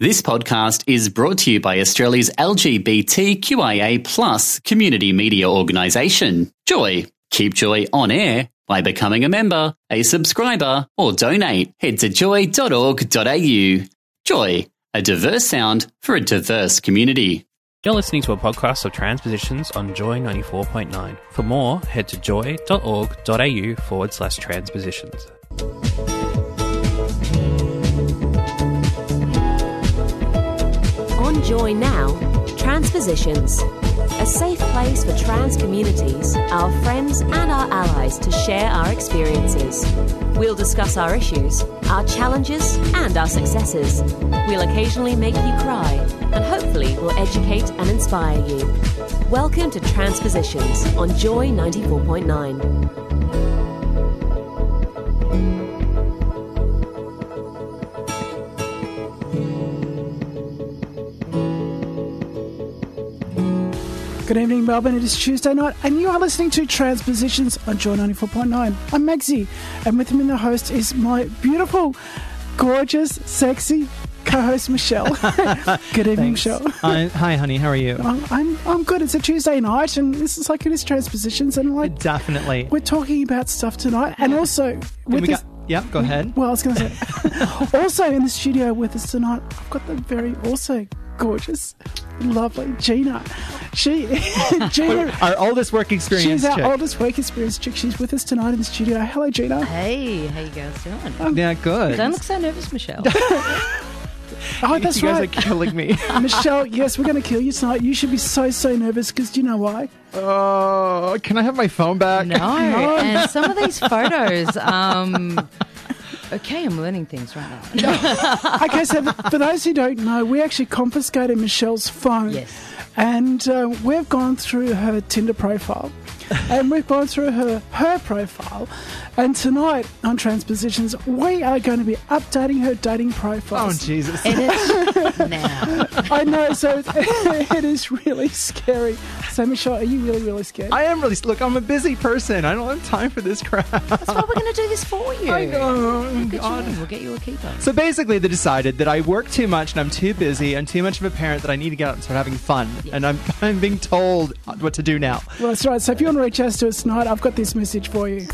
This podcast is brought to you by Australia's LGBTQIA plus community media organisation, Joy. Keep Joy on air by becoming a member, a subscriber, or donate. Head to joy.org.au. Joy, a diverse sound for a diverse community. You're listening to a podcast of transpositions on Joy 94.9. For more, head to joy.org.au forward slash transpositions. Joy Now, Transpositions. A safe place for trans communities, our friends, and our allies to share our experiences. We'll discuss our issues, our challenges, and our successes. We'll occasionally make you cry, and hopefully, we'll educate and inspire you. Welcome to Transpositions on Joy 94.9. Good evening, Melbourne. It is Tuesday night, and you are listening to Transpositions on Joy 94.9. I'm Megsy, and with me, in the host is my beautiful, gorgeous, sexy co host, Michelle. Good evening, Thanks. Michelle. Hi, hi, honey. How are you? I'm, I'm, I'm good. It's a Tuesday night, and this is like it is Transpositions, and like Definitely. we're talking about stuff tonight, and also with we this. got, yeah, go mm, ahead. Well, I was going to say, also in the studio with us tonight, I've got the very also gorgeous, lovely Gina. She, Gina, Our oldest work experience. she's our chick. oldest work experience chick. She's with us tonight in the studio. Hello, Gina. Hey, how you guys doing? Yeah, good. Don't look so nervous, Michelle. Oh, that's right. you guys right. are killing me. Michelle, yes, we're going to kill you tonight. You should be so, so nervous because do you know why? oh, can I have my phone back? no, and some of these photos. Um, okay, I'm learning things right now. Okay, so for those who don't know, we actually confiscated Michelle's phone. Yes. And uh, we've gone through her Tinder profile. And we've gone through her her profile. And tonight on Transpositions, we are going to be updating her dating profile. Oh. Jesus. Edit now. I know, so it is really scary. So, Michelle, are you really, really scared? I am really. Look, I'm a busy person. I don't have time for this crap. That's why we're going to do this for you. I know. Look at oh, you. God. We'll get you a keeper. So basically, they decided that I work too much and I'm too busy. I'm too much of a parent that I need to get out and start having fun. And I'm, I'm being told what to do now. Well, that's right. So, if you want to reach out to us tonight, I've got this message for you.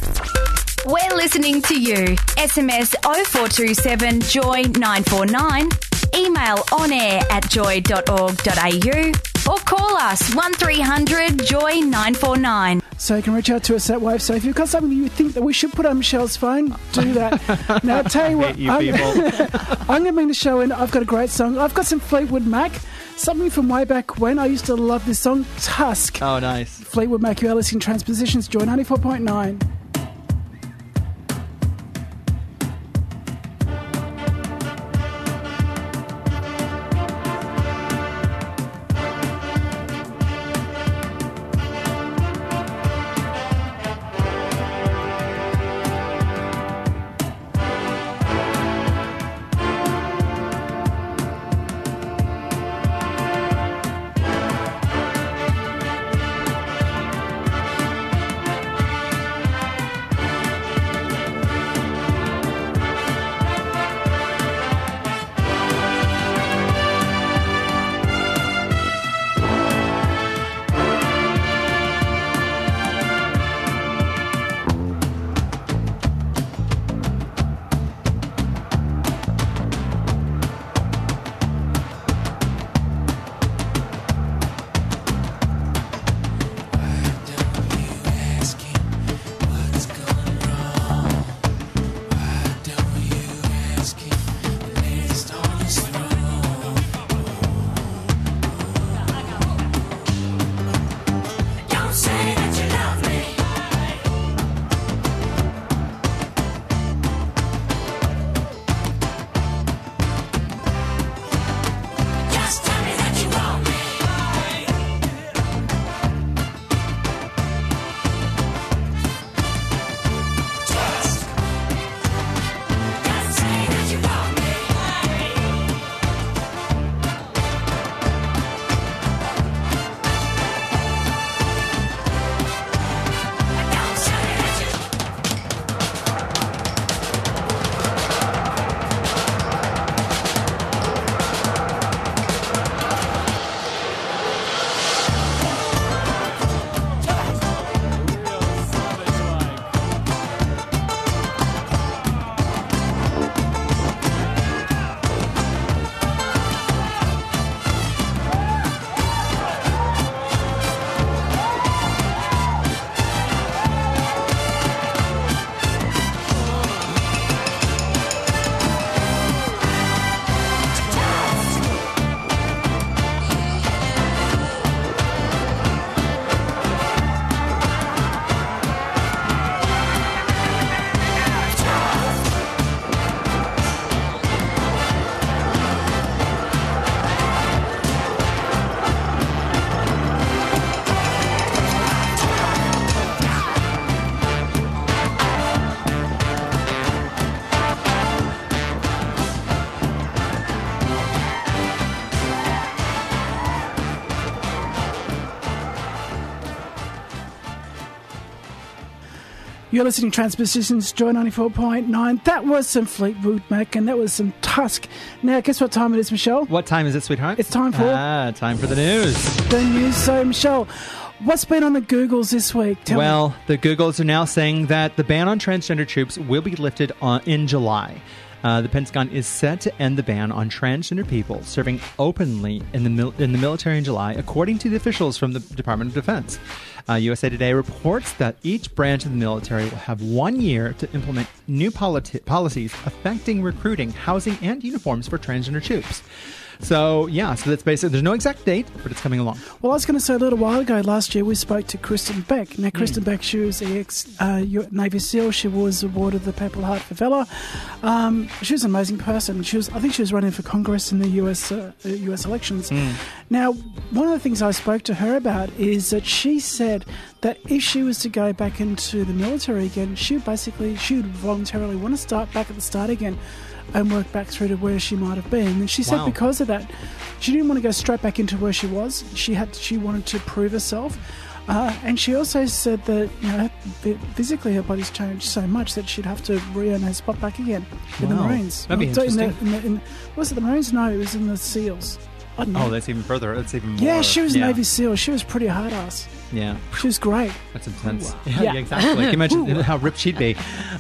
We're listening to you. SMS 0427 Joy 949. Email on air at joy.org.au or call us 1300 Joy 949. So you can reach out to us that way. So if you've got something you think that we should put on Michelle's phone, do that. now, I'll tell you what, hate you I'm. I'm going to bring the show in. I've got a great song. I've got some Fleetwood Mac, something from way back when. I used to love this song, Tusk. Oh, nice. Fleetwood Mac, you are listening Transpositions, Joy 94.9. You're listening to Transpositions, Joy 94.9. That was some Fleetwood Mac and that was some Tusk. Now, guess what time it is, Michelle? What time is it, sweetheart? It's time for- ah, time for the news. The news. So, Michelle, what's been on the Googles this week? Tell me. well, the Googles are now saying that the ban on transgender troops will be lifted on, in July. Uh, the Pentagon is set to end the ban on transgender people serving openly in the mil- in the military in July, according to the officials from the Department of Defense. Uh, USA Today reports that each branch of the military will have one year to implement new politi- policies affecting recruiting, housing, and uniforms for transgender troops. So yeah, so that's basically there's no exact date, but it's coming along. Well, I was going to say a little while ago, last year, we spoke to Kristin Beck. Now, Kristin Beck, she was the ex uh, Navy SEAL. She was awarded the Purple Heart for Valor. Um, she was an amazing person. She was, I think she was running for Congress in the US, uh, uh, US elections. Now, one of the things I spoke to her about is that she said that if she was to go back into the military again, she would basically, she would voluntarily want to start back at the start again and work back through to where she might have been. And she said Wow. because of that, she didn't want to go straight back into where she was. She had she wanted to prove herself. Uh, and she also said that you know physically her body's changed so much that she'd have to re-earn her spot back again in the Marines. That'd be So in the- interesting. in the- in- was it the Marines? No, it was in the SEALs. I don't know. Oh, that's even further. That's even more. yeah, she was yeah. Navy SEAL. She was pretty hard ass. Yeah. She was great. That's intense. Yeah. Yeah, exactly. You imagine how ripped she'd be?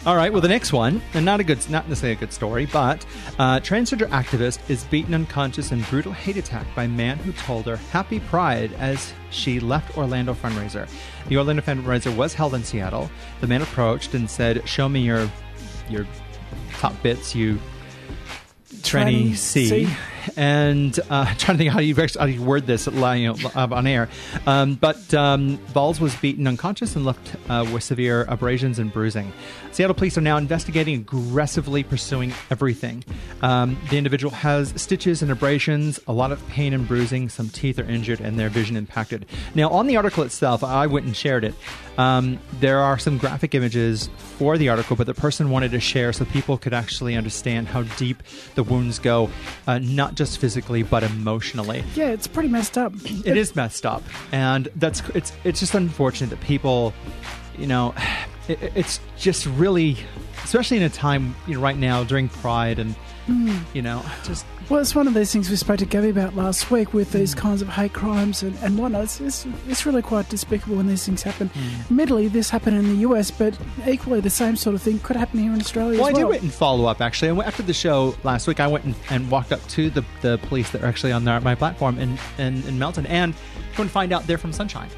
All right. Well, the next one, and not a good, not necessarily a good story, but uh, transgender activist is beaten unconscious in brutal hate attack by man who told her "Happy Pride" as she left Orlando fundraiser. The Orlando fundraiser was held in Seattle. The man approached and said, "Show me your your top bits, you." Tranny C, C. and uh, trying to think how you how you word this you know, on air. Um, but um, Balls was beaten unconscious and left uh, with severe abrasions and bruising. Seattle police are now investigating, aggressively pursuing everything. Um, the individual has stitches and abrasions, a lot of pain and bruising. Some teeth are injured and their vision impacted. Now, on the article itself, I went and shared it. Um, there are some graphic images for the article, but the person wanted to share so people could actually understand how deep the wounds go, uh, not just physically but emotionally. Yeah, it's pretty messed up. It is messed up, and that's it's it's just unfortunate that people, you know, it, it's just really, especially in a time you know right now during Pride and Mm. you know just Well, it's one of those things we spoke to Gabby about last week with these mm. kinds of hate crimes and, and whatnot. It's, it's, it's really quite despicable when these things happen. Mm. Admittedly, this happened in the US, but equally the same sort of thing could happen here in Australia Well, I as did well. went and follow up actually. I after the show last week, I went and, and walked up to the, the police that are actually on their, my platform in, in, in Melton and couldn't find out they're from Sunshine.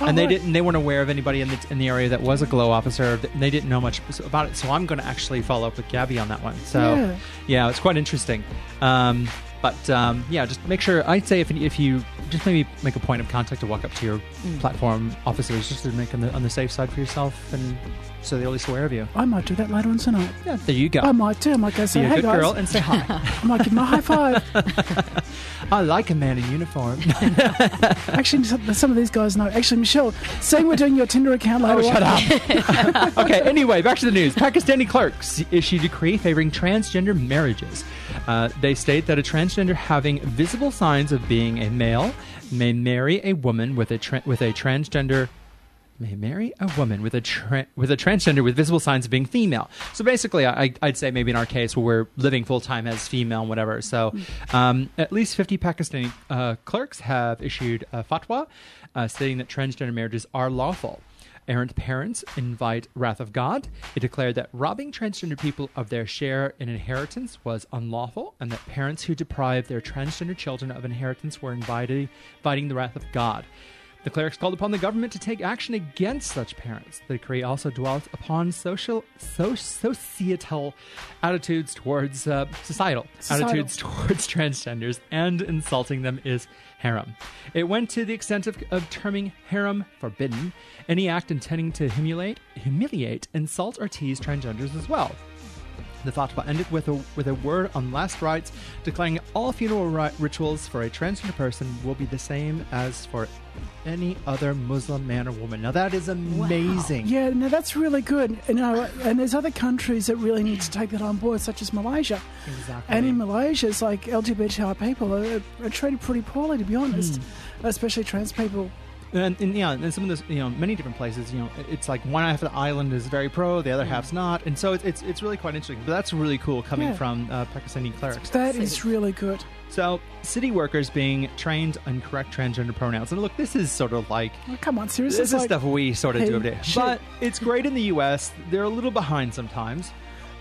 Oh, and they didn't. They weren't aware of anybody in the, in the area that was a GLLO officer. They didn't know much about it. So I'm going to actually follow up with Gabby on that one. So Yeah. yeah, it's quite interesting. Um, but um, yeah, just make sure. I'd say if if you just maybe make a point of contact to walk up to your Mm. platform officers, just to make on the on the safe side for yourself, and so at least aware of you. I might do that later on tonight. Yeah, there you go. I might do. I might go say, Be a hey good guys. girl and say hi. I might give a high five. I like a man in uniform. Actually, some some of these guys know. Actually, Michelle, saying we're doing your Tinder account later Oh, shut up. okay, anyway, back to the news. Pakistani clerks issued a decree favoring transgender marriages. Uh, they state that a transgender having visible signs of being a male may marry a woman with a tra- with a transgender may marry a woman with a tra- with a transgender with visible signs of being female. So basically, I, I'd say maybe in our case where we're living full time as female and whatever. So um, at least 50 Pakistani uh, clerks have issued a fatwa uh, stating that transgender marriages are lawful. Errant parents invite wrath of God. It declared that robbing transgender people of their share in inheritance was unlawful, and that parents who deprived their transgender children of inheritance were invited, inviting the wrath of God. The clerics called upon the government to take action against such parents. The decree also dwelt upon social, so, societal attitudes towards uh, societal, Societal. attitudes towards transgenders, and insulting them is haram. It went to the extent of, of terming haram forbidden, any act intending to humiliate, humiliate, insult, or tease transgenders as well. The fatwa ended with a with a word on last rites, declaring all funeral ri- rituals for a transgender person will be the same as for any other Muslim man or woman. Now that is amazing. Yeah, no, that's really good. You know, and there's other countries that really need to take that on board, such as Malaysia. Exactly. And in Malaysia, it's like LGBTI people are, are treated pretty poorly, to be honest, Hmm. especially trans people. And, and yeah, and some of this, you know, many different places, you know, it's like one half of the island is very pro, the other half's not, and so it's it's, it's really quite interesting. But that's really cool coming Yeah. from uh, Pakistani clerics. That is really good. So, city workers being trained on correct transgender pronouns, and look, this is sort of like Oh, come on, seriously. this is like- stuff we sort of hey, do every day. shit. But it's great in the U.S. They're a little behind sometimes.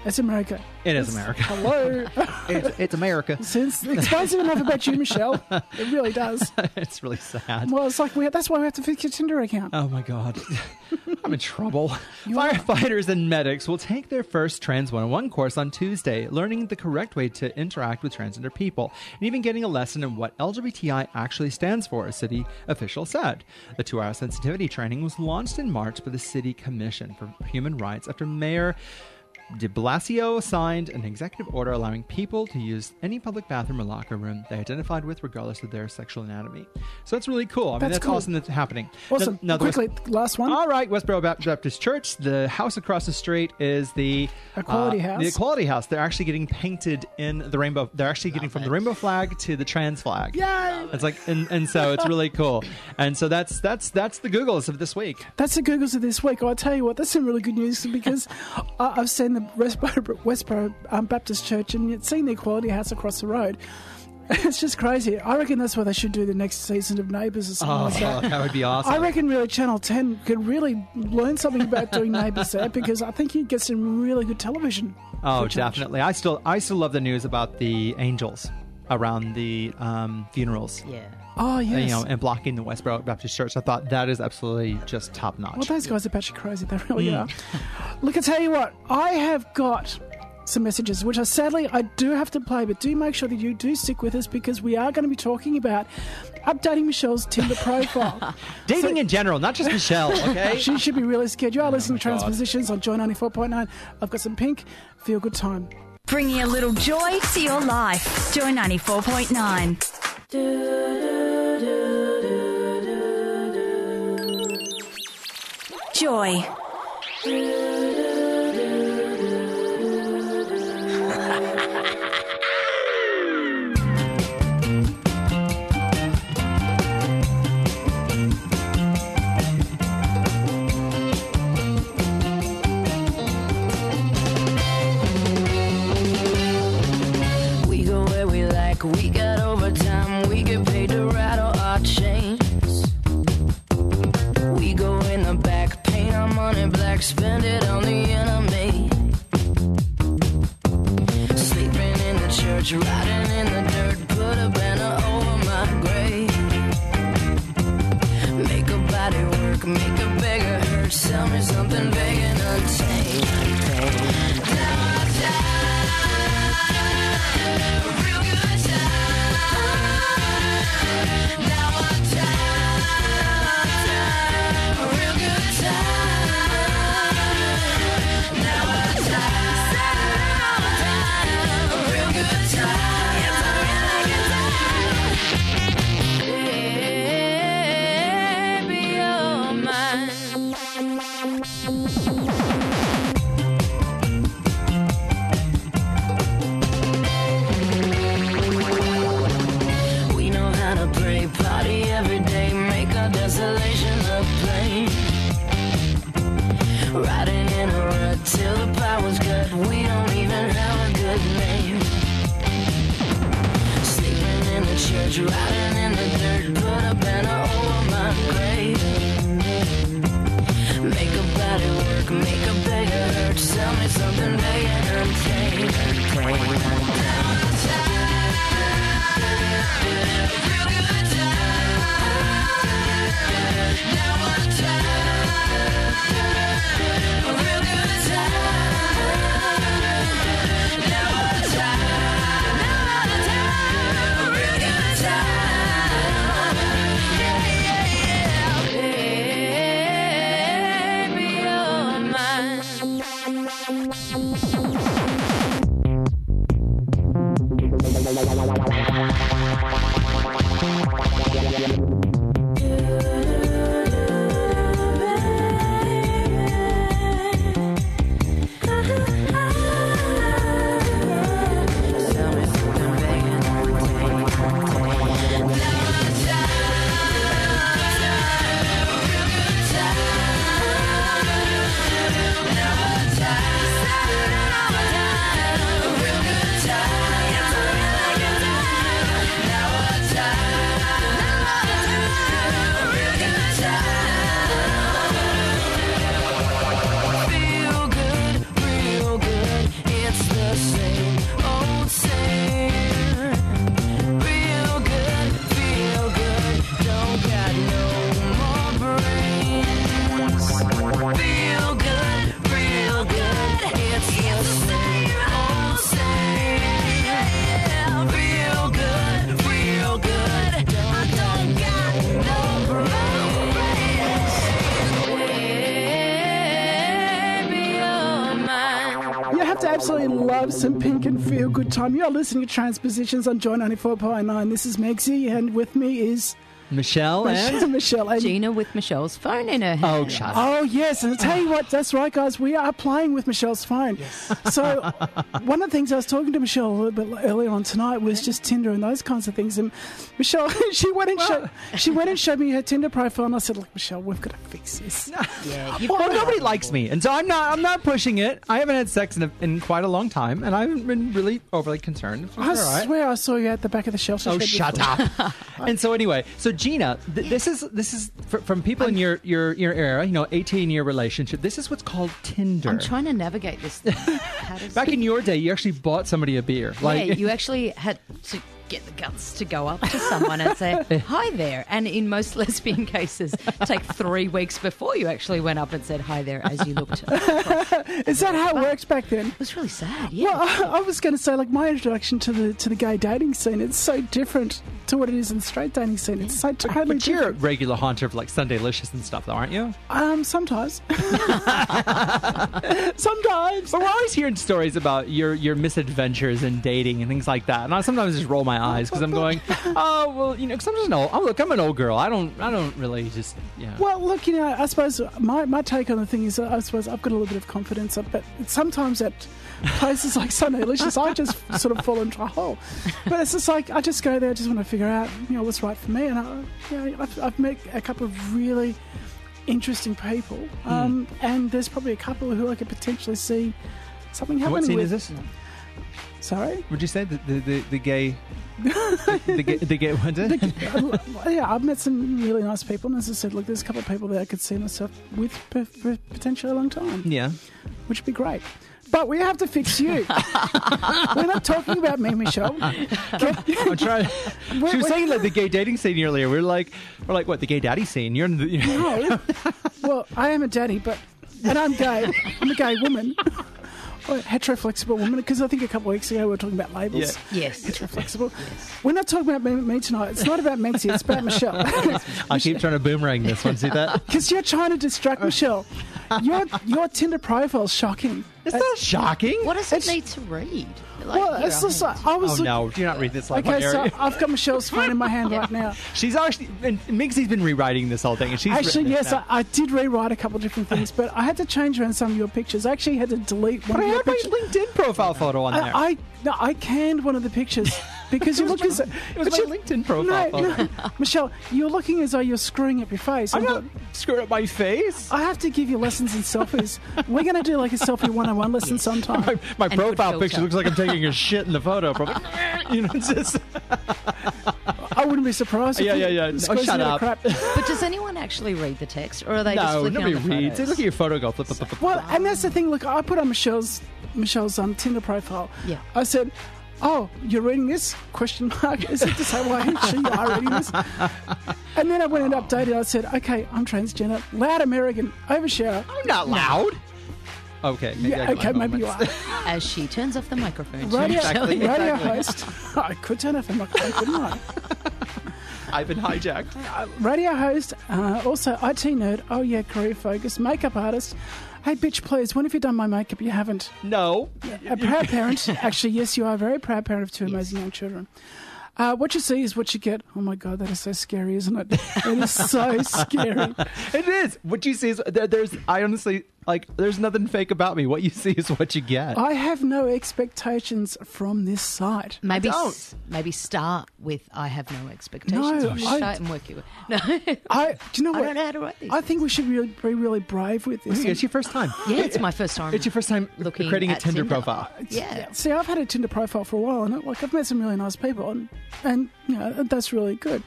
It's America. It is America. Hello. It's, it's America. Since it explains enough about you, Michelle. It really does. it's really sad. Well, it's like we, that's why we have to fix your Tinder account. Oh my god. I'm in trouble. You are. Firefighters and medics will take their first Trans 101 course on Tuesday, learning the correct way to interact with transgender people, and even getting a lesson in what LGBTI actually stands for, a city official said. The two hour sensitivity training was launched in March by the City Commission for Human Rights after Mayor De Blasio signed an executive order allowing people to use any public bathroom or locker room they identified with, regardless of their sexual anatomy. So that's really cool. I mean, That's that's, cool. awesome that's happening. Awesome. Now- now the West- Quickly, last one. all right, Westboro Baptist Church. The house across the street is the Equality uh, House. The Equality House. They're actually getting painted in the rainbow. They're actually getting from the rainbow flag to the trans flag. Yay! It's like, and, and so it's really cool. And so that's that's that's the Googles of this week. That's the Googles of this week. I'll tell you what, that's some really good news because I've seen the Westboro, Westboro um, Baptist Church and yet seen the Equality House across the road. It's just crazy. I reckon that's what they should do the next season of Neighbours or something Oh, like that. that would be awesome. I reckon really Channel 10 could really learn something about doing Neighbours there because I think you'd get some really good television. Oh, definitely. I still I still love the news about the angels around the um, funerals. Yeah. Oh, And, yes. You know, and blocking the Westboro Baptist Church. I thought that is absolutely just top notch. Well, those guys are batshit crazy. They really Hmm. are. Look, I tell you what, I have got some messages, which I sadly I do have to play, but do make sure that you do stick with us because we are going to be talking about updating Michelle's Tinder profile. Dating in general, not just Michelle. Okay. she should be really scared. You are listening to Transpositions on Joy 94.9. I've got some pink. Feel good time. Bringing a little joy to your life. Joy 94.9. Joy. Time. You're listening to Transpositions on Joy 94.9. This is Megsy, and with me is Michelle and Michelle. And Gina with Michelle's phone in her oh, hand. oh, shut. Oh yes, and I tell you what, that's right, guys. We are playing with Michelle's phone. Yes. So one of the things I was talking to Michelle a little bit earlier on tonight was just Tinder and those kinds of things. And Michelle, she went and showed, she went and showed me her Tinder profile, and I said, "Look, Michelle, we've got to fix this." Yeah, you've Well, nobody likes me, and so I'm not. I'm not pushing it. I haven't had sex in, a, in quite a long time, and I haven't been really overly concerned. I all right. swear I saw you at the back of the shelter. Oh, shut before. up! and so anyway, so Gina, th- this is this is fr- from people in your your your era, you know, eighteen year relationship. This is what's called Tinder. I'm trying to navigate this. Back in your day, you actually bought somebody a beer. Like yeah, you actually had to get the guts to go up to someone and say, hi there. And in most lesbian cases, take three weeks before you actually went up and said hi there as you looked. Is that how it works back then? It was really sad, yeah. Well, I, I was going to say, like my introduction to the to the gay dating scene, it's so different to what it is in the straight dating scene. It's so totally But you're a regular haunter of like Sunday Licious and stuff, though, aren't you? Um, sometimes, sometimes. But we're always hearing stories about your your misadventures in dating and things like that, and I sometimes just roll my eyes because I'm going, oh well, you know, because I'm just an old. Oh look, I'm an old girl. I don't I don't really just yeah. Well, look, you know, I suppose my, my take on the thing is, I suppose I've got a little bit of confidence, but sometimes at places like Sunday Licious, I just sort of fall into a hole. But it's just like I just go there, I just want to figure out, you know, what's right for me, and I, you know, I've, I've met a couple of really interesting people, Hmm. um, and there's probably a couple who I could potentially see something happening what scene with. is this? Sorry. Would you say the the the, the gay the, the gay the gay is it? yeah, I've met some really nice people, and as I said, look, there's a couple of people that I could see myself with for, for potentially a long time. Yeah. which would be great. But we have to fix you. We're not talking about me, Michelle. I'm trying. she was we're- saying like the gay dating scene earlier. We're like, we're like, what the gay daddy scene? You're in the. You're, No. Well, I am a daddy, but and I'm gay. I'm a gay woman. Or a heteroflexible woman, because I think a couple of weeks ago we were talking about labels. Yeah. yes. Heteroflexible. We're not talking about me, me tonight. It's not about Megsy, it's about Michelle. I keep trying to boomerang this one. See that? Because you're trying to distract Michelle. Your your Tinder profile's shocking. It's not shocking. What does it It's- need to read? Like, Well, it's I'll just like, I was Oh look- no! Do not read this like Okay, my so. I've got Michelle's phone in my hand right now. She's actually and Megsy's been rewriting this whole thing, and she's Actually, yes. I, I did rewrite a couple of different things, but I had to change around some of your pictures. I actually had to delete one But I of your had my. LinkedIn profile photo on there. I, I no, I canned one of the pictures because you look as it was my you- LinkedIn profile No, no, Michelle, you're looking as though you're screwing up your face. I'm I not screwing up my face. I have to give you lessons in selfies. We're going to do like a selfie 101 lesson sometime. My, my profile picture looks like I'm taking a shit in the photo. Probably, you know, just I wouldn't be surprised. If yeah, yeah, yeah. No, squeezed shut up. Crap. But does anyone actually read the text, or are they just no, flicking nobody on the reads. photos? Look at your photo go flip, flip, flip, flip. Well, and that's the thing. Look, I put on Michelle's Michelle's um, Tinder profile. Yeah. I said, "Oh, you're reading this?" Question mark. Is it to say why she you are reading this? And then I went and updated. I said, "Okay, I'm transgender, loud American, overshare." I'm not loud. Okay. Maybe I Yeah, got okay, my maybe you are. As she turns off the microphone. Radio, Michelle. radio host. I could turn off the microphone, couldn't I? I've been hijacked. Radio host, uh, also IT nerd. Oh yeah, career focus, makeup artist. Hey, bitch, please. When have you done my makeup? You haven't. No. A proud parent. Actually, yes, you are a very proud parent of two amazing young children. Uh, what you see is what you get. Oh my god, that is so scary, isn't it? It is so scary. It is. What you see is there, there's. I honestly like. There's nothing fake about me. What you see is what you get. I have no expectations from this site. Maybe, Don't. s- maybe start with I have no expectations. No, and I- start and work your way. No, I, do you know I what? don't know how to write these. I think we should really, be really brave with this. it's your first time. yeah, it's my first time. It's your first time Looking creating a at Tinder, Tinder. profile. Yeah. See, I've had a Tinder profile for a while, and like I've met some really nice people, and and you know that's really good.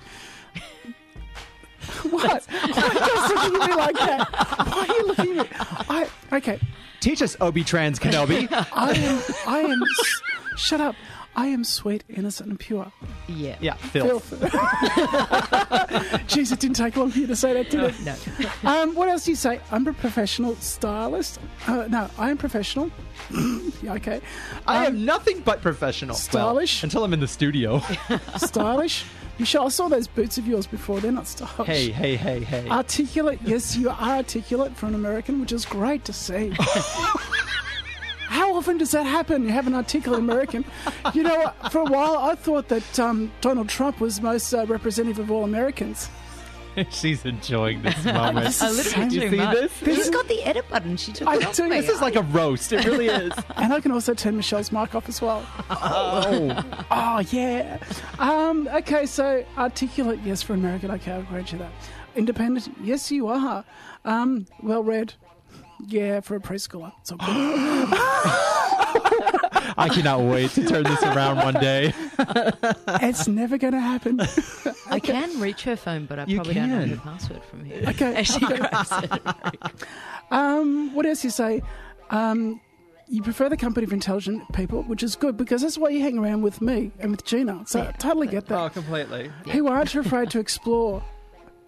what? Why are you looking at me like that? Why are you looking at me? I okay. Teach us, Obi Trans Kenobi. I am. I am. s- Shut up. I am sweet, innocent, and pure. Yeah. yeah, Phil. Filth. Jeez, it didn't take long for you to say that, did it? No. Um, what else do you say? I'm a professional stylist. Uh, no, I am professional. yeah, okay. I Um, am nothing but professional. Well, stylish. until I'm in the studio. stylish. Michelle, I saw those boots of yours before. They're not stylish. hey, hey, hey, hey. Articulate. Yes, you are articulate for an American, which is great to see. How How often does that happen? You have an articulate American. you know? For a while, I thought that um, Donald Trump was most uh, representative of all Americans. She's enjoying this moment. This A is little so- you too see much. this? She's got the edit button. She took I it off do. me. This is like a roast. It really is. And I can also turn Michelle's mic off as well. Oh. Oh, yeah. Um, okay, so articulate, yes, for American. Okay, I'll grant you that. Independent, yes, you are. Um, well read, yeah, for a preschooler. It's all good. I cannot wait to turn this around one day. it's never going to happen. I can reach her phone, but I You probably don't know can. her password from here. Okay. As she grabs it. Um, what else you say? Um, you prefer the company of intelligent people, which is good because that's why you hang around with me and with Gina. So I totally get that. Oh, completely. Who aren't afraid to explore?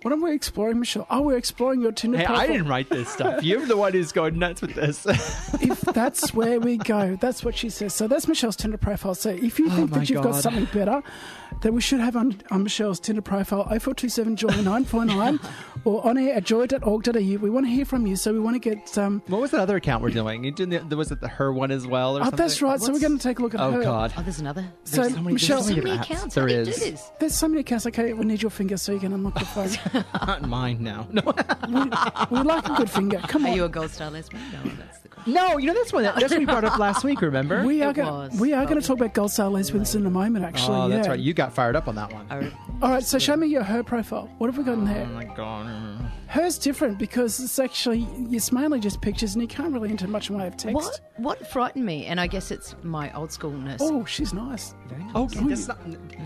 What are we exploring, Michelle? Oh, we're exploring your Tinder Hey, profile. I didn't write this stuff. You're the one who's going nuts with this. if that's where we go, that's what she says. So that's Michelle's Tinder profile. So if you think Oh that you've got something better that we should have on, on Michelle's Tinder profile, 0427 joy 949 or on air at joy.org.au, we want to hear from you. So we want to get. Um, what was that other account we're doing? You did the, was it the her one as well? Or oh, something? that's right. So we're going to take a look at Oh her. God. Oh, there's another. So, There's so many- Michelle, there's So many accounts. There How do you do is. this? there's so many accounts. Okay, we need your finger so you can unlock the phone. Not mine now. No, we like a good finger. Come Are on. you a gold star lesbian? No, that's the question. no. You know that's one. That's what we brought up last week. Remember? we are going. We are going to talk about gold star lesbians in a moment. Actually, oh, that's yeah. right. You got fired up on that one. All right. So show me your her profile. What have we got in there? Oh my God. Hers different because it's actually it's mainly just pictures and you can't really enter much in way of text. What what frightened me, and I guess it's my old schoolness. Oh, she's nice. Okay, that's not.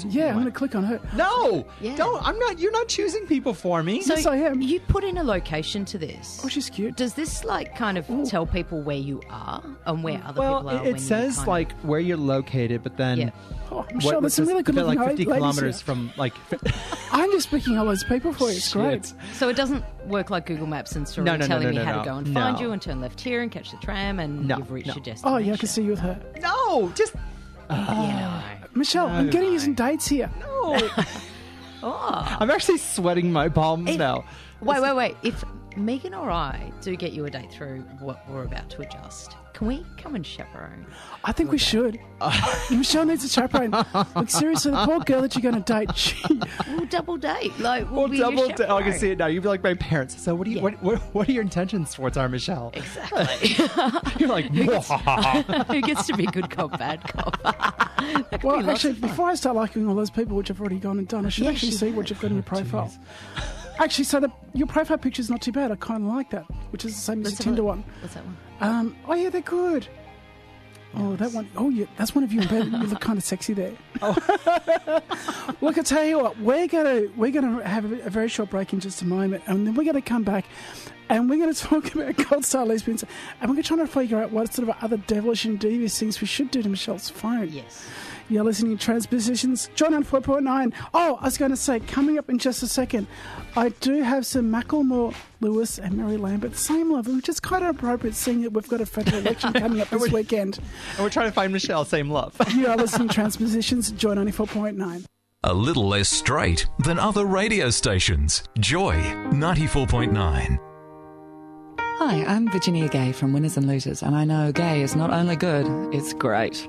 Yeah, I'm going to click on her. No, Yeah. don't. I'm not. You're not choosing people for me. so yes, I am. you put in a location to this. Oh, she's cute. Does this like kind of tell people where you are and where other well, people are? it, when it you says kind of- like where you're located, but then Yeah. Oh, Michelle, there's some really good but looking like 50 ladies kilometers here. from like. I'm just picking all those people for you. It's great. Shit. So it doesn't work like Google Maps and Story No, no, no, telling no, me no, how no. to go and find you and turn left here and catch the tram and No, you've reached no. your Oh, yeah, I can see you with her. No, just Yeah. Ah. Michelle, I'm No, getting you I- some dates here. no. Oh. I'm actually sweating my palms It- now. Wait, wait, wait. If Megan or I do get you a date through what we're about to adjust, can we come and chaperone? I think we should. Michelle needs a chaperone. Look, seriously, the poor girl that you're going to date, she, We'll double date. Like, we'll Well, double. Da- oh, I can see it now. You'd be like my parents. So, what do you? Yeah. What, what, what are your intentions towards our Michelle? Exactly. You're like. Who gets to be good cop, bad cop? Well, be actually, before I start liking all those people which I've already gone and done, I should Yeah, actually see what you've got in your oh, profile. Actually, so the, your profile picture is not too bad. I kind of like that, which is the same as your Tinder one. What's that one? Um, oh yeah, they're good. Oh, that one. Oh, yeah, that's one of you in bed. You look kind of sexy there. Oh. look, I tell you what, we're gonna we're gonna have a, a very short break in just a moment, and then we're gonna come back, and we're gonna talk about gold star lesbians, and we're gonna try to figure out what sort of other devilish and devious things we should do to Michelle's phone. Yes. You're listening to Transpositions, John on 4.9. Oh, I was going to say, coming up in just a second, I do have some Macklemore, Lewis, and Mary Lambert, same level, which is kind of appropriate seeing that we've got a federal election coming up this weekend. and we're trying to find Michelle. Same love. You are listening to Transpositions, Joy 94.9. A little less straight than other radio stations. Joy 94.9. Hi, I'm Virginia Gay from Winners and Losers, and I know gay is not only good, it's great.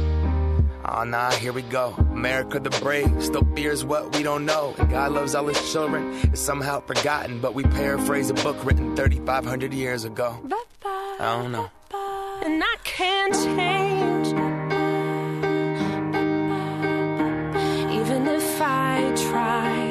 Oh nah, here we go. America the brave still fears what we don't know. And God loves all his children. It's somehow forgotten, but we paraphrase a book written 3,500 years ago. I don't know. and I can't change. Even if I tried,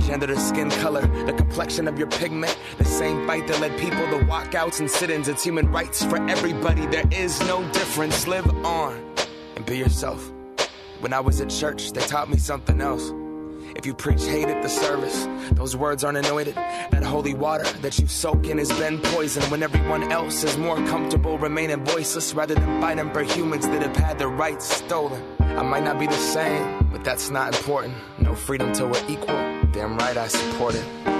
gender to skin color, the complexion of your pigment. The same fight that led people to walkouts and sit ins. It's human rights for everybody. There is no difference. Live on and be yourself. When I was at church, they taught me something else. If you preach hate at the service, those words aren't anointed. That holy water that you soak in has been poisoned when everyone else is more comfortable remaining voiceless rather than fighting for humans that have had their rights stolen. I might not be the same, but that's not important. No freedom till we're equal. Damn right I support it.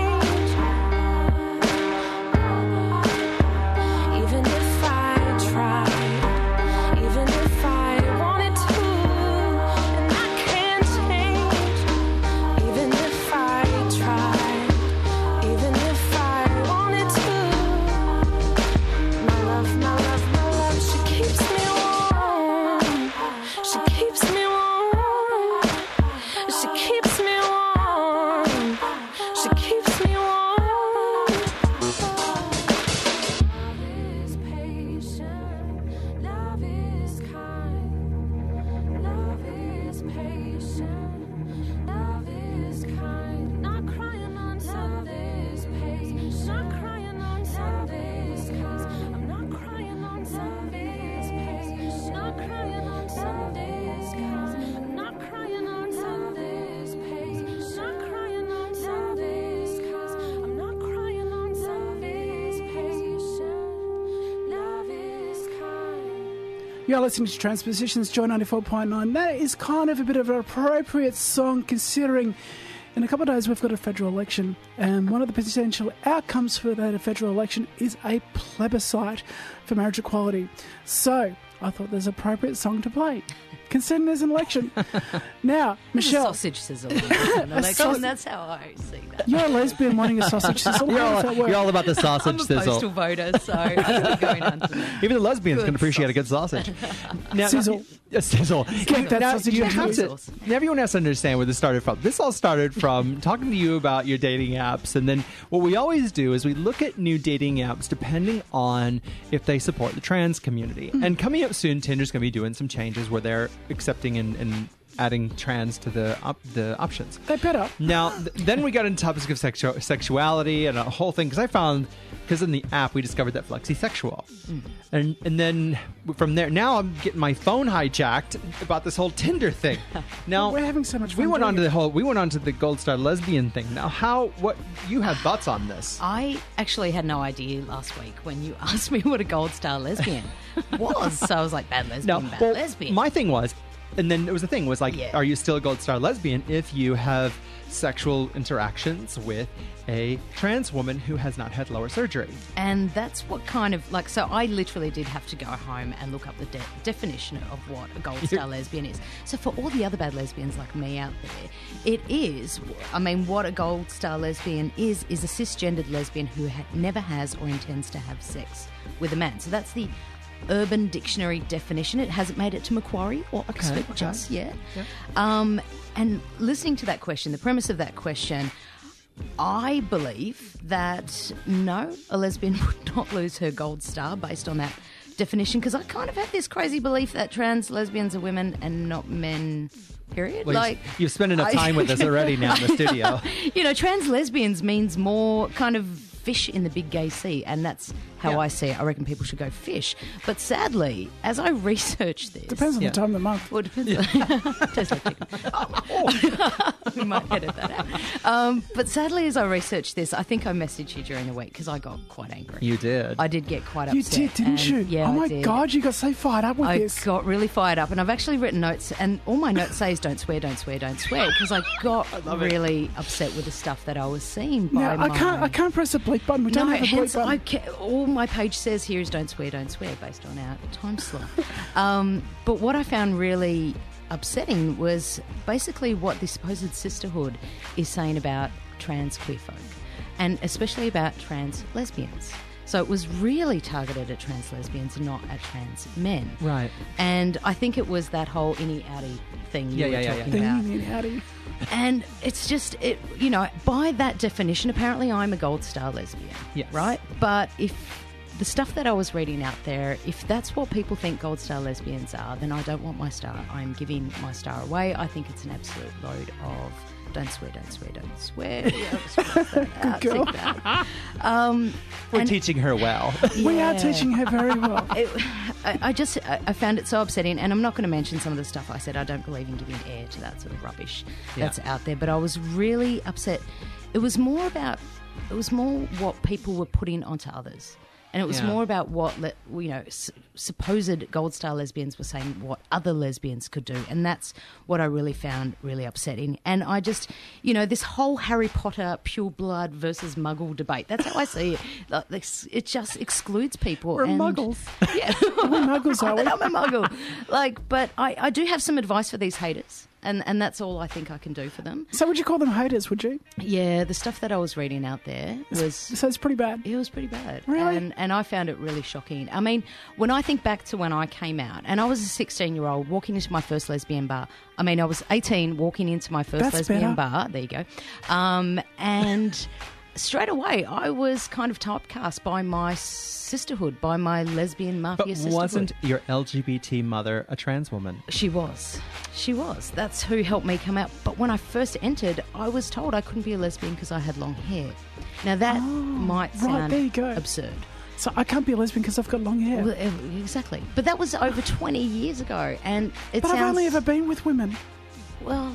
are listening to Transpositions, Joy 94.9. That is kind of a bit of an appropriate song considering in a couple of days we've got a federal election, and one of the potential outcomes for that federal election is a plebiscite for marriage equality. So I thought there's an appropriate song to play. Considering there's an election. now, Michelle, sausage sizzle. An election, sausage- That's how I see that. you're a lesbian wanting a sausage sizzle. You're How does all, that work? you're all about the sausage I'm a sizzle. postal voter, so it's going on to me. Even the lesbians Good can appreciate a good sausage. Now, Sizzle. A sizzle. Get that now, sausage you into have it. to, everyone has to understand where this started from. This all started from talking to you about your dating apps. And then what we always do is we look at new dating apps depending on if they support the trans community. Mm-hmm. And coming up soon, Tinder's going to be doing some changes where they're accepting and, and adding trans to the op- the options. They better. Now, th- then we got into topics of sexu- sexuality and a whole thing because I found because in the app we discovered that flexisexual, mm. and and then from there now I'm getting my phone hijacked about this whole Tinder thing. Now We're having so much we went on to the whole we went on to the gold star lesbian thing. Now how what you had thoughts on this? I actually had no idea last week when you asked me what a gold star lesbian was. So I was like, bad lesbian, No, bad well, lesbian. my thing was, and then it was the thing was like, Yeah. are you still a gold star lesbian if you have sexual interactions with a trans woman who has not had lower surgery? And that's what kind of like. So I literally did have to go home and look up the de- definition of what a gold star lesbian is. So for all the other bad lesbians like me out there, it is. I mean, what a gold star lesbian is is a cisgendered lesbian who ha- never has or intends to have sex with a man. So that's the Urban Dictionary definition. It hasn't made it to Macquarie or Oxford okay. just yet. Um, and listening to that question, the premise of that question, I believe that no, a lesbian would not lose her gold star based on that definition because I kind of have this crazy belief that trans lesbians are women and not men. Period. Well, like you've, you've spent enough I- time with us already now in the studio. you know, trans lesbians means more kind of fish in the big gay sea, and that's how Yeah. I see it. I reckon people should go fish. But sadly, as I research this, Depends on Yeah. the time of the month. Well, it depends. Tastes like chicken. we might edit that out. Um, but sadly, as I researched this, I think I messaged you during the week because I got quite angry. You did. I did get quite upset. You did, didn't and- you? Yeah, oh I my did. god, you got so fired up with I this. got really fired up, and I've actually written notes, and all my notes say is "Don't swear, don't swear, don't swear," because I got really upset with the stuff that I was seeing. By Now I can't. I can't press the bleep button. We don't no, have a bleep button. I ca- all my page says here is "Don't swear, don't swear," based on our time slot. um, but what I found really upsetting was basically what this supposed sisterhood is saying about trans queer folk, and especially about trans lesbians. So it was really targeted at trans lesbians, not at trans men. Right. And I think it was that whole innie outie thing you Yeah, were yeah, yeah, talking yeah. about. Ding, howdy. And it's just, it, you know, by that definition, apparently I'm a gold star lesbian. Yes. Right? But if the stuff that I was reading out there, if that's what people think gold star lesbians are, then I don't want my star. I'm giving my star away. I think it's an absolute load of don't swear, don't swear, don't swear. Yeah, just cross that out, girl. Um, We're teaching her well. We are teaching her very well. it, I, I just I, I found it so upsetting, and I'm not going to mention some of the stuff I said. I don't believe in giving air to that sort of rubbish Yeah. that's out there. But I was really upset. It was more about it was more what people were putting onto others. And it was Yeah. more about what le- you know s- supposed gold star lesbians were saying what other lesbians could do, and that's what I really found really upsetting. And I just, you know, this whole Harry Potter pure blood versus Muggle debate. That's how I see it. Like, this- It just excludes people. We're and- muggles. yeah, We're muggles, are we? I'm a muggle. Like, but I, I do have some advice for these haters, and and that's all I think I can do for them. So would you call them haters? Would you? Yeah, the stuff that I was reading out there was So it's pretty bad. it was pretty bad. Really? And, and I found it really shocking. I mean, when I think back to when I came out, and I was a 16 year old walking into my first lesbian bar. I mean, I was 18 walking into my first That's lesbian better. bar. There you go. Um, and straight away, I was kind of typecast by my sisterhood, by my lesbian But mafia sisterhood. wasn't your LGBT mother a trans woman? She was. She was. That's who helped me come out. But when I first entered, I was told I couldn't be a lesbian because I had long hair. Now, that oh, might Oh, right, sound there you go. absurd. So I can't be a lesbian because I've got long hair. Well, exactly. But that was over 20 years ago. And it but sounds. I've only ever been with women. Well,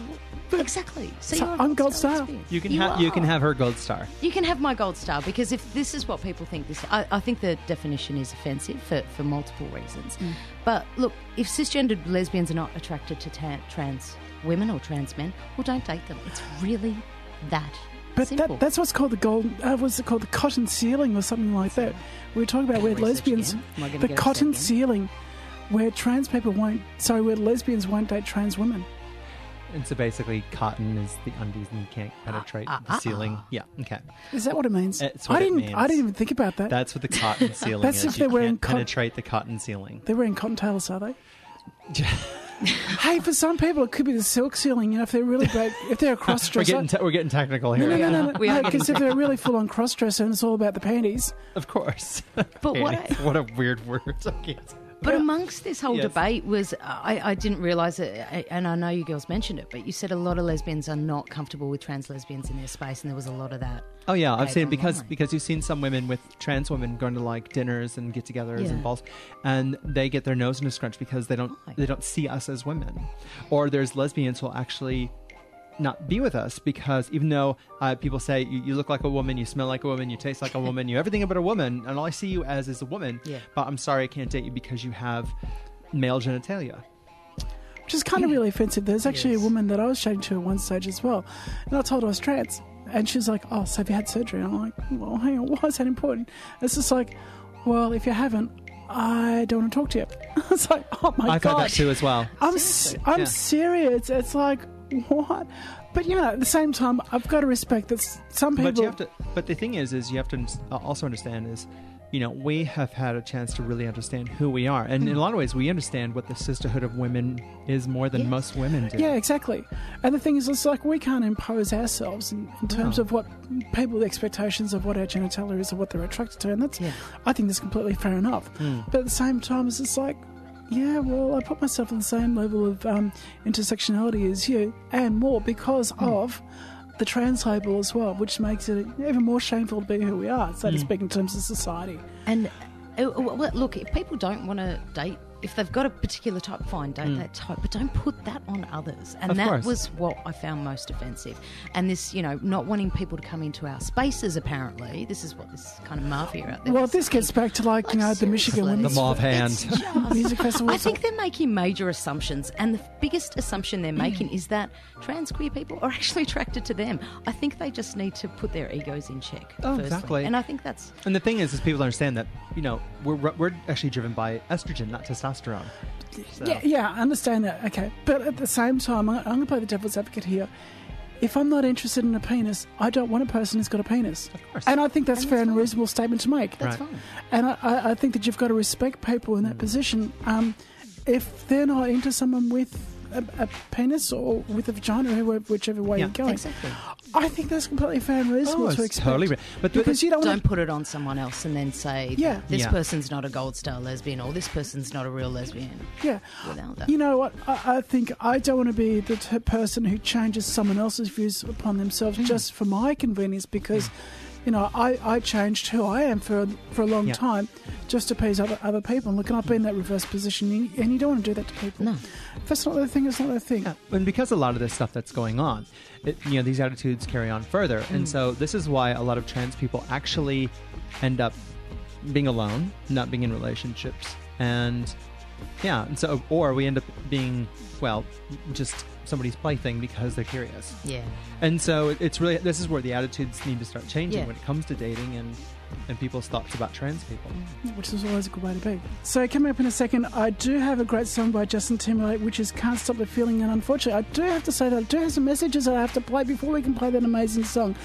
exactly. So, So you're a I'm gold star star. You can You have you can have her gold star. You can have my gold star because if this is what people think this, I, I think the definition is offensive for, for multiple reasons. Mm. But look, if cisgendered lesbians are not attracted to ta- trans women or trans men, well, don't date them. It's really that But that, that's what's called the gold. Uh, what's it called? The cotton ceiling or something like that. We were talking about where lesbians. again. Am I gonna The cotton ceiling, where trans people won't. Sorry, where lesbians won't date trans women. And so basically, cotton is the undies and you can't penetrate ah, the ah, ceiling. Yeah, okay. Is that what it means? It's what I it didn't. means. I didn't even think about that. That's what the cotton ceiling That's is. if they're wearing can't cot- penetrate the cotton ceiling. They're wearing cottontails, are they? hey, for some people, it could be the silk ceiling. You know, if they're really bad, if they're a cross We're getting te- we're getting technical here. no, no, no, We are no. Because if they're a really full on cross dresser and it's all about the panties, Of course. But what I- what a weird word. Okay. But amongst this whole Yes. debate was, I, I didn't realise it, and I know you girls mentioned it, but you said a lot of lesbians are not comfortable with trans lesbians in their space, and there was a lot of that. Oh yeah, I've seen it because online. because you've seen some women with trans women going to like dinners and get-togethers Yeah. and balls, and they get their nose in a scrunch because they don't Why? they don't see us as women, or there's lesbians who'll actually not be with us because even though uh, people say you, you look like a woman, you smell like a woman, you taste like a woman, you everything about a woman, and all I see you as is a woman. Yeah. But I'm sorry, I can't date you because you have male genitalia. which is kind of really offensive. There's actually Yes. a woman that I was chatting to at one stage as well, and I told her I was trans, and she's like, "Oh, so have you had surgery?" And I'm like, "Well, hang on, why is that important?" It's just like, "Well, if you haven't, I don't want to talk to you." it's like, "Oh my God. I've had that too as well. I'm s- I'm Yeah. serious. It's like what? But yeah, at the same time, I've got to respect that some people. But you have to. But the thing is, is you have to uh, also understand is you know, we have had a chance to really understand who we are. And in a lot of ways, we understand what the sisterhood of women is more than most women do. Yeah, exactly. And the thing is, it's like we can't impose ourselves in, in terms No. of what people's expectations of what our genitalia is or what they're attracted to. And that's, yeah. I think that's completely fair enough. Hmm. But at the same time, it's just like, yeah, well, I put myself on the same level of um, intersectionality as you and more because Hmm. of the trans label as well, which makes it even more shameful to be who we are, so to Mm. speak, in terms of society. And uh, look, if people don't want to date, if they've got a particular type, fine, date Mm. that type, but don't put that on others. And Of that course. was what I found most offensive. And this, you know, not wanting people to come into our spaces. Apparently, this is what this kind of mafia out there. Well, this gets back to like, you know, the Michigan seriously. Women's The mauve hand. Music Festival. I think they're making major assumptions, and the biggest assumption they're making is that trans queer people are actually attracted to them. I think they just need to put their egos in check. Oh, firstly. exactly. And I think that's And the thing is, is people understand that you know we're we're actually driven by estrogen, not testosterone. So- Yeah, yeah, I understand that. Okay, but at the same time, I- I'm going to play the devil's advocate here. If I'm not interested in a penis, I don't want a person who's got a penis. Of course. And I think that's fair and reasonable statement to make. That's Right. fine. And I, I I think that you've got to respect people in that position. Um, if they're not into someone with a, a penis or with a vagina, whichever way Yeah. you're going, Exactly. I think that's completely fair and reasonable Oh, to it's expect. totally re- but because you don't, don't put it on someone else and then say, Yeah. this Yeah. person's not a gold star lesbian or this person's not a real lesbian. Yeah. Without that. You know what? I, I think I don't want to be the t- person who changes someone else's views upon themselves hmm. just for my convenience because, hmm. you know, I, I changed who I am for, for a long Yeah. time just to please other, other people. And look, and I've been in that reverse position, and and you don't want to do that to people. No. If that's not their thing, it's not their thing. and because a lot of this stuff that's going on, it, you know, these attitudes carry on further, and Mm. so this is why a lot of trans people actually end up being alone, not being in relationships, and yeah, and so or we end up being well, just somebody's plaything because they're curious. Yeah. And so it- it's really this is where the attitudes need to start changing Yeah. when it comes to dating and and people people's thoughts about trans people. Mm-hmm. which is always a good way to be. So, coming up in a second, I do have a great song by Justin Timberlake, which is Can't Stop the Feeling. And unfortunately, I do have to say that I do have some messages that I have to play before we can play that amazing song.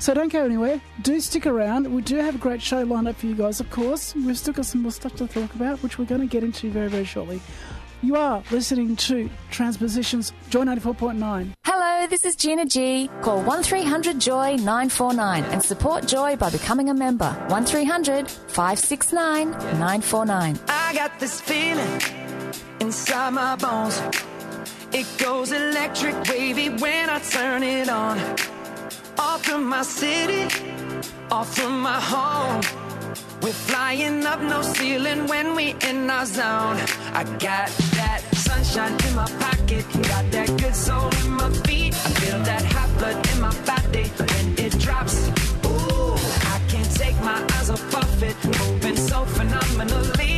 So, don't go anywhere. Do stick around. We do have a great show lined up for you guys, of course. We've still got some more stuff to talk about, which we're going to get into very, very shortly. You are listening to Transpositions, Joy 94.9. Hello, this is Gina G. Call 1300 Joy 949 and support Joy by becoming a member. 1300 569 949. I got this feeling inside my bones. It goes electric wavy when I turn it on. Off from my city, off from my home. We're flying up no ceiling when we in our zone. I got that sunshine in my pocket, got that good soul in my feet. I feel that hot blood in my body when it drops. Ooh, I can't take my eyes off of it, moving so phenomenally.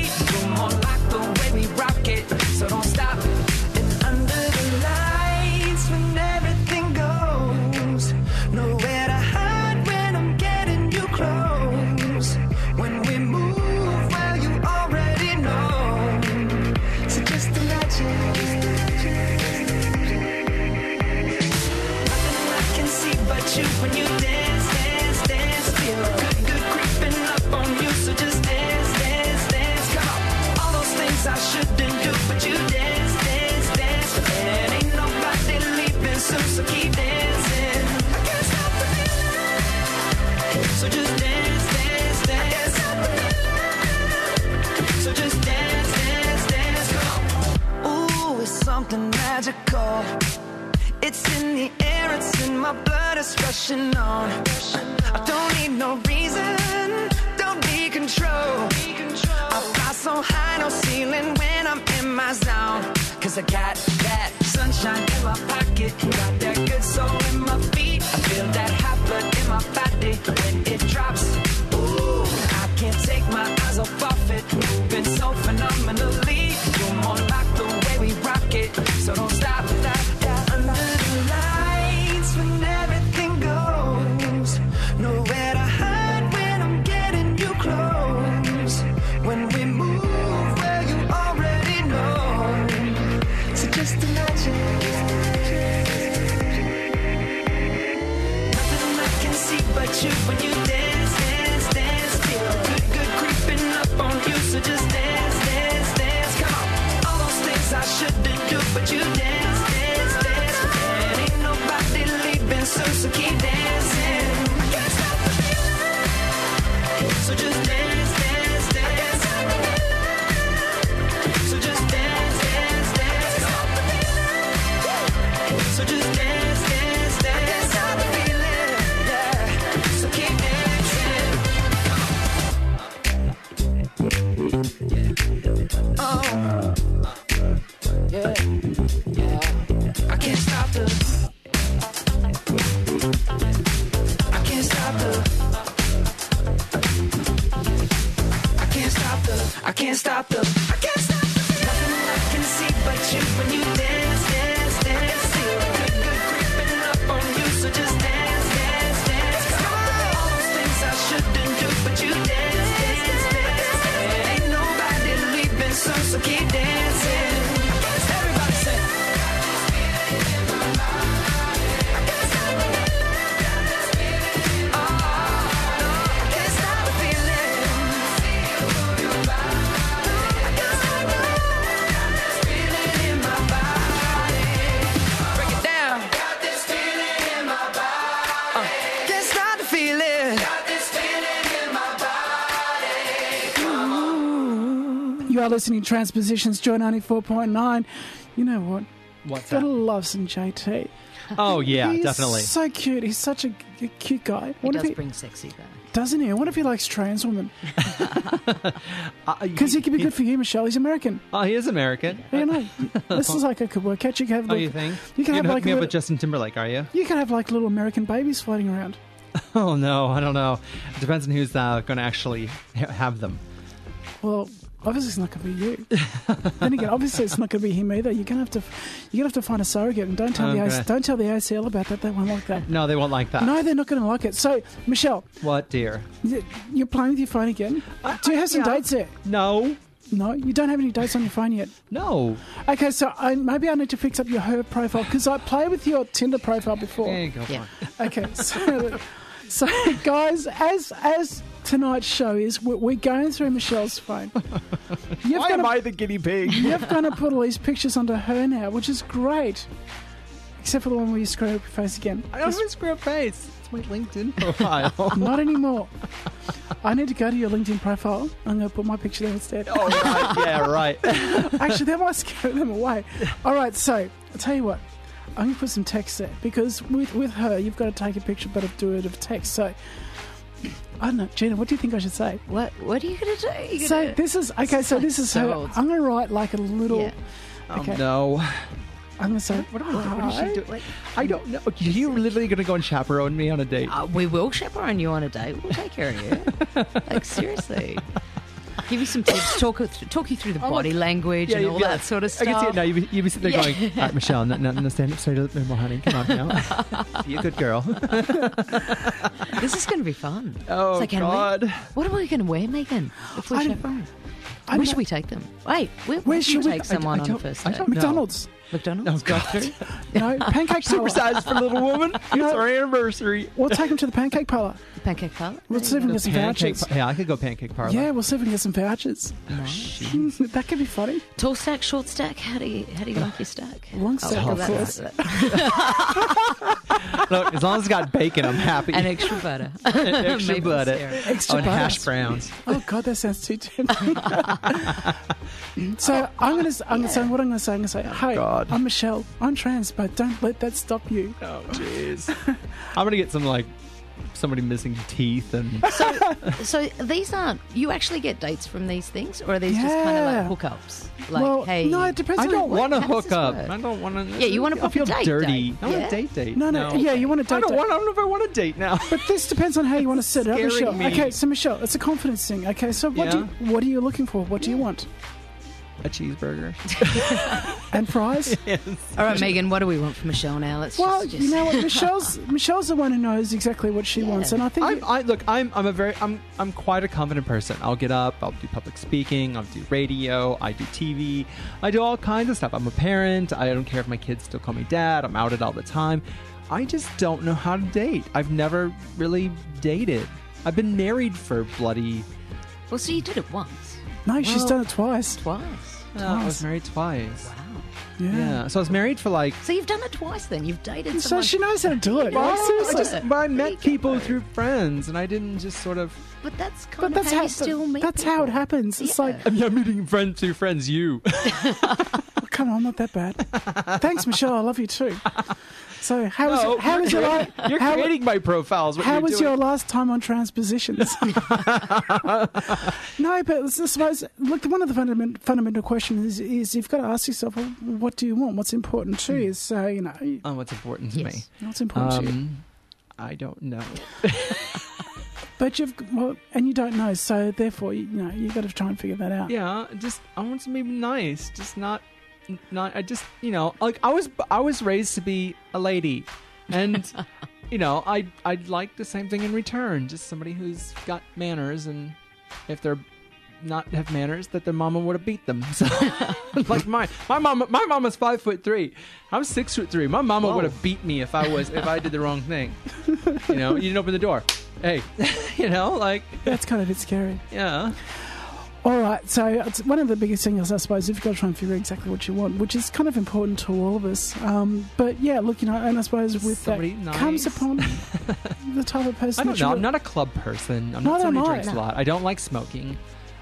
I can't stop the feeling. So just dance, dance, dance. So just dance, this, dance. Ooh, it's something magical. It's in the air, it's in my blood, it's rushing on. I don't need no reason, don't need control. So high, no ceiling when I'm in my zone. Cause I got that sunshine in my pocket, got that good soul in my feet. I feel that hot blood in my body when it drops. Ooh, I can't take my eyes off of it, moving so phenomenally. You're more like the way we rock it, so don't stop. Listening to Transpositions, Joy 94.9. You know what? What's Gotta that? love some JT. Oh yeah, He's definitely. so cute. He's such a, a cute guy. He What if does he, bring sexy though. doesn't he? I wonder if he likes trans women. Uh, Because he could be good for you, Michelle. He's American. Oh, he is American. You know, this is like a could work out. You can have, Oh, like, you think? You can You're have gonna like hook me a up little, with Justin Timberlake, are you? you can have like little American babies floating around. Oh no, I don't know. It depends on who's uh, going to actually ha- have them. Well, obviously it's not going to be you. then again, obviously it's not going to be him either. You're going to have to, you're going to have to find a surrogate, and don't tell the oh, Okay. Don't tell the ACL about that. They won't like that. No, they won't like that. No, they're not going to like it. So, Michelle, What, dear? you're playing with your phone again. Do you have some yeah. dates there? No. No, you don't have any dates on your phone yet. No. Okay, so I, maybe I need to fix up your her profile because I played with your Tinder profile before. There you go. Yeah. Okay, so, so guys, as as tonight's show is, we're, we're going through Michelle's phone. You've Why got am to, I the guinea pig? you've got to put all these pictures onto her now, which is great. Except for the one where you screw up your face again. I don't a screw up face. It's my LinkedIn profile. Not anymore. I need to go to your LinkedIn profile. I'm going to put my picture there instead. oh, right. Yeah, right. Actually, that might scare them away. All right, so I'll tell you what. I'm going to put some text there because with, with her, you've got to take a picture, but do it of text. So, I don't know. Gina, what do you think I should say? What What are you gonna do? You So gonna- this is okay. So this is So her. old. I'm going to write like a little. Yeah. Okay. No. I'm going to say. What, am I, what is hi. she doing? I don't know. Are you literally going to go and chaperone me on a date? Uh, we will chaperone you on a date. We'll take care of you. like seriously. Give you some tips. Talk talk you through the body language and all that like- sort of stuff. I stuff. can see it now. You'd be, you'd be sitting there Yeah. going, All right, Michelle, no, no, no, stand up straight a little bit more, honey. Come on now. Be a good girl. This is going to be fun. Oh, So can we- God. what are we going to wear, Megan? If we I don't- I Where don't- should we take them? Wait, where, Where where should should we we- take I- someone I on a first I date? don't know. McDonald's. McDonald's. Oh, God. No, pancake parlor. Supersized for little woman. It's our anniversary. We'll take them to the pancake parlor. The Pancake parlor. We'll see if we can get some Pancake vouchers. par- yeah, I could go pancake parlor. Yeah, we'll see if we can get some vouchers. Nice. that could be funny. Tall stack, short stack. How do you how do you like your stack? Long stack, of course. Look, as long as it's got bacon, I'm happy. And extra butter. extra Maple butter. syrup. Extra oh, and butter. hash browns. Oh God, that sounds too tempting. so I'm gonna, s- I'm gonna say what I'm gonna say. I'm gonna say, hey, God. I'm Michelle. I'm trans, but don't let that stop you. Oh, jeez. I'm gonna get some like somebody missing teeth and So these aren't. You actually get dates from these things, or are these just kind of like hookups? Like, well, hey, no, it depends. I on don't what- want to how does hook this up. work? I don't want to. Yeah, you want a I proper feel date dirty. date. I want Yeah? a date date. No, no, yeah, you want a date. I don't date. want. I don't know if I want a date now. But this depends on how you want to set it up, Scaring Michelle. me. Okay, so Michelle, it's a confidence thing. Okay, so what do you, what are you looking for? What do you want? A cheeseburger. And fries? All right, Megan, what do we want from Michelle now? Let's Well, just, just you know what, Michelle's Michelle's the one who knows exactly what she wants, and I think I'm, I look. I'm. I'm a very. I'm. I'm quite a confident person. I'll get up. I'll do public speaking. I'll do radio. I do TV. I do all kinds of stuff. I'm a parent. I don't care if my kids still call me dad. I'm outed all the time. I just don't know how to date. I've never really dated. I've been married for bloody. Well, so you did it once, no, she's done it twice. twice. Yeah, I was Twice. married twice. Wow. Yeah. So I was married for like. So you've done it twice then. You've dated So someone. she knows how to do it. Well, Like, I just, but I met people through friends, and I didn't just sort of. But that's kind But of that's how, how, you still meet that's how it happens. It's like, I mean, I'm meeting friends through friends. You. oh, come on, not that bad. Thanks, Michelle. I love you too. So how was No, it, how was your you're, you're how, creating my profiles. What how was doing. your last time on transpositions? no, but I suppose look. One of the fundament, fundamental questions is, is you've got to ask yourself, well, what do you want? What's important to you? So you know, Oh, what's important to Yes. me? what's important to you? Um, I don't know. But you've well, and you don't know, so therefore, you, you know, you've got to try and figure that out. Yeah, just I want to be nice, just not, not. I just you know, like I was, I was raised to be a lady, and you know, I I'd like the same thing in return. Just somebody who's got manners, and if they're not have manners, that their mama would have beat them. So, like my my mama, my mama's five foot three. I'm six foot three. My mama would have beat me if I was if I did the wrong thing. You know, you didn't open the door. Hey, you know, like That's kind of a bit scary. yeah. All right, so it's one of the biggest things, I suppose, you've got to try and figure out exactly what you want, which is kind of important to all of us. Um, but yeah, look, you know, and I suppose with Somebody that nice. comes upon the type of person. I don't know. I'm not a club person. I'm Neither not somebody who drinks a lot. I don't like smoking.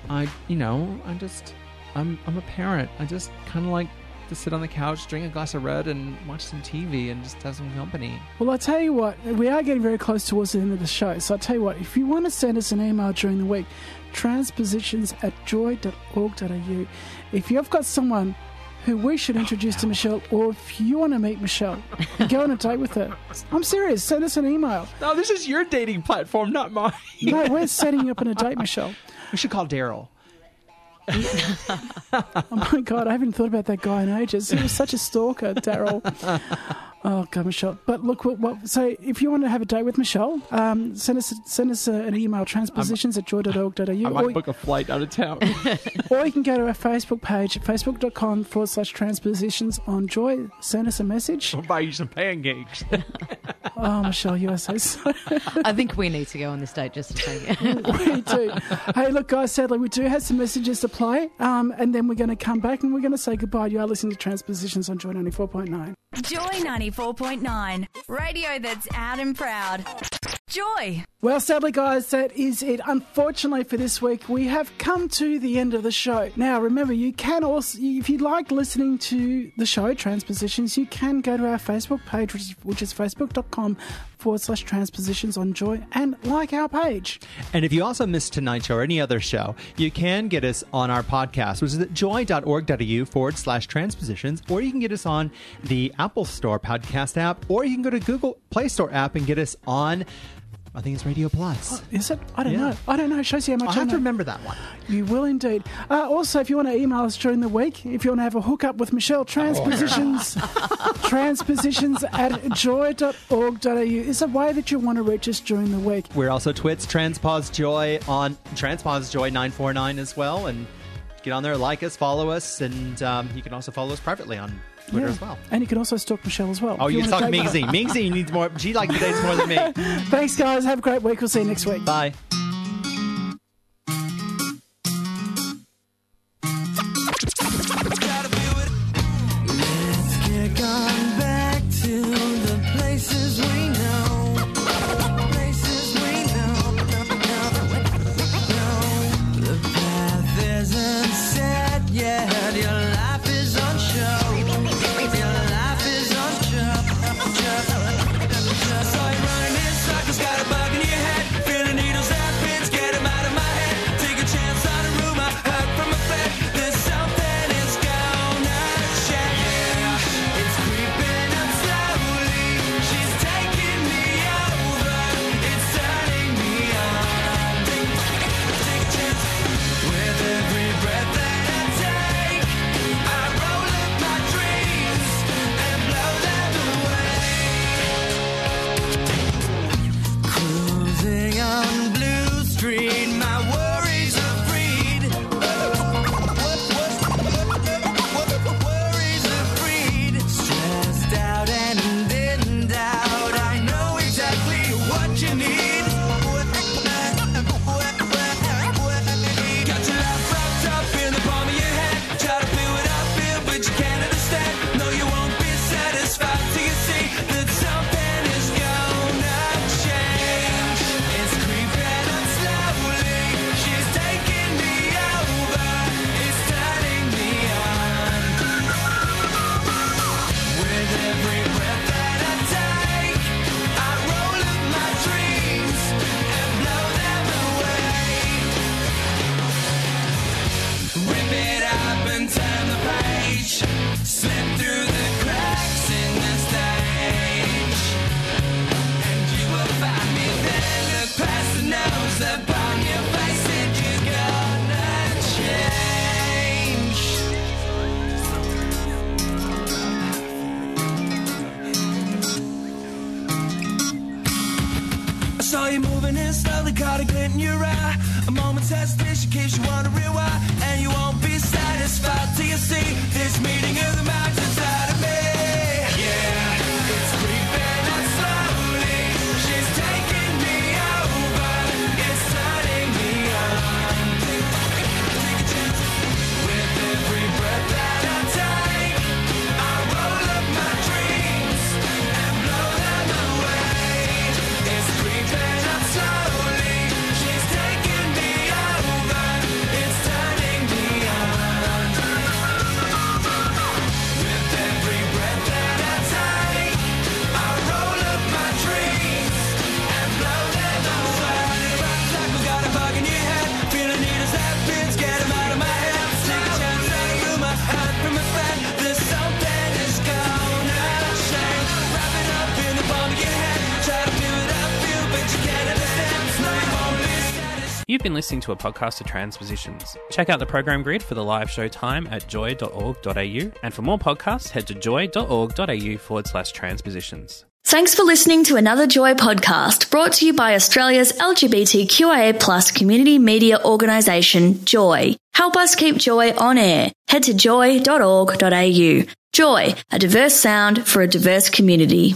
I, you know, I'm just, I'm, I'm a parent. I just kind of like to sit on the couch, drink a glass of red, and watch some TV and just have some company. Well, I tell you what, we are getting very close towards the end of the show. So I tell you what, if you want to send us an email during the week, transpositions at joy.org.au. If you've got someone who we should introduce to Michelle, or if you want to meet Michelle go on a date with her, I'm serious, send us an email. No, this is your dating platform, not mine. No, we're setting you up on a date, Michelle. We should call Daryl. Oh my god, I haven't thought about that guy in ages. He was such a stalker, Daryl. Oh god, Michelle. But look, what, what, so if you want to have a date with Michelle, um, send us send us uh, an email transpositions at joy.org.au, I or, might book a flight out of town. or you can go to our Facebook page, facebook.com forward slash transpositions on joy. Send us a message. I'll buy you some pancakes. Oh, Michelle, you are so sorry. I think we need to go on this date just to take it. we do. Hey, look, guys, sadly, we do have some messages to play, um, and then we're going to come back and we're going to say goodbye. You are listening to Transpositions on Joy 94.9. Joy 94.9. Radio that's out and proud. Joy. Well, sadly, guys, that is it. Unfortunately for this week, we have come to the end of the show. Now, remember, you can also, if you like listening to the show, Transpositions, you can go to our Facebook page, which is, which is facebook.com forward slash transpositions on joy, and like our page. And if you also missed tonight's show or any other show, you can get us on our podcast, which is at joy.org.au forward slash transpositions, or you can get us on the Apple Store podcast app, or you can go to Google Play Store app and get us on, I think it's Radio Plus. Is it? I don't Yeah. know. I don't know. It shows you how much I have to remember that one. You will indeed. Uh, also, if you want to email us during the week, if you want to have a hookup with Michelle, transpositions, transpositions at joy.org.au is a way that you want to reach us during the week. We're also Twits, Transpos Joy on Transpos Joy 949 as well. And get on there, like us, follow us, and um, you can also follow us privately on Twitter Yeah. as well. And you can also stalk Michelle as well. Oh, if you wanna talk take- Megsy. Megsy needs more. She likes the dates more than me. Thanks, guys. Have a great week. We'll see you next week. Bye. been listening to a podcast of Transpositions. Check out the program grid for the live show time at joy.org.au, and for more podcasts, head to joy.org.au forward slash transpositions. Thanks for listening to another Joy podcast brought to you by Australia's LGBTQIA plus community media organisation, Joy. Help us keep Joy on air. Head to joy.org.au. Joy, a diverse sound for a diverse community.